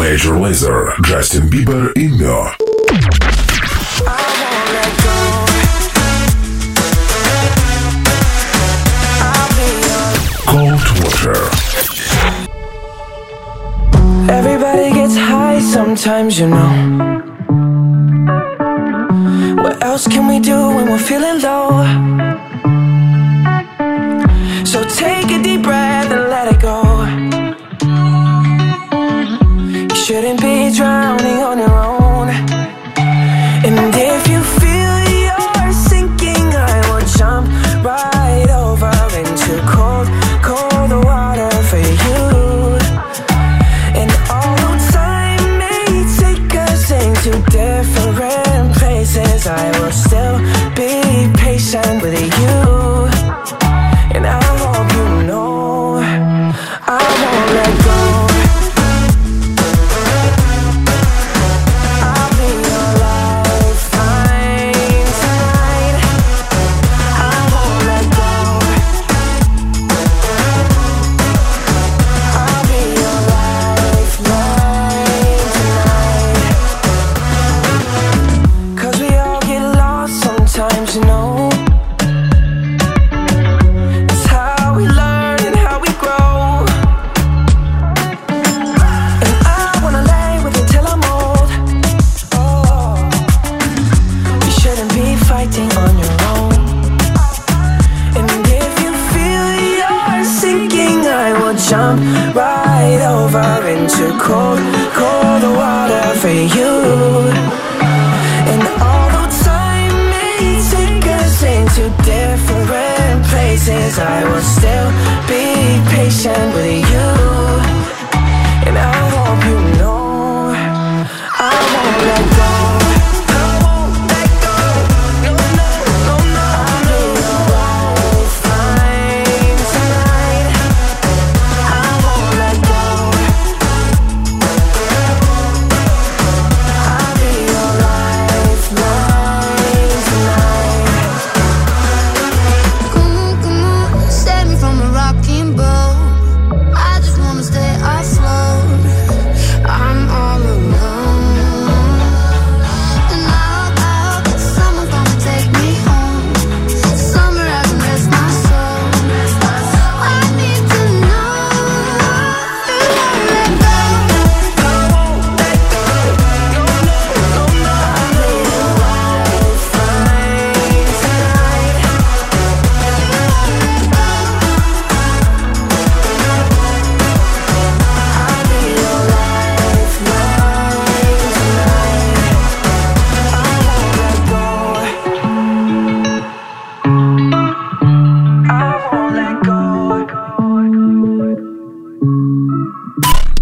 Major Lazer, Джастин Бибер и Мё. Cold Water. Everybody gets high sometimes, you know. What else can we do when we're feeling low? So take a deep breath and let it go. Shouldn't be drowning on your own. And if you feel you're sinking, I will jump right over into cold, cold water for you. And although time may take us into different places, I will still be patient with you. slide over into cold, cold water for you. And although time may take us into different places, I will still be patient with you.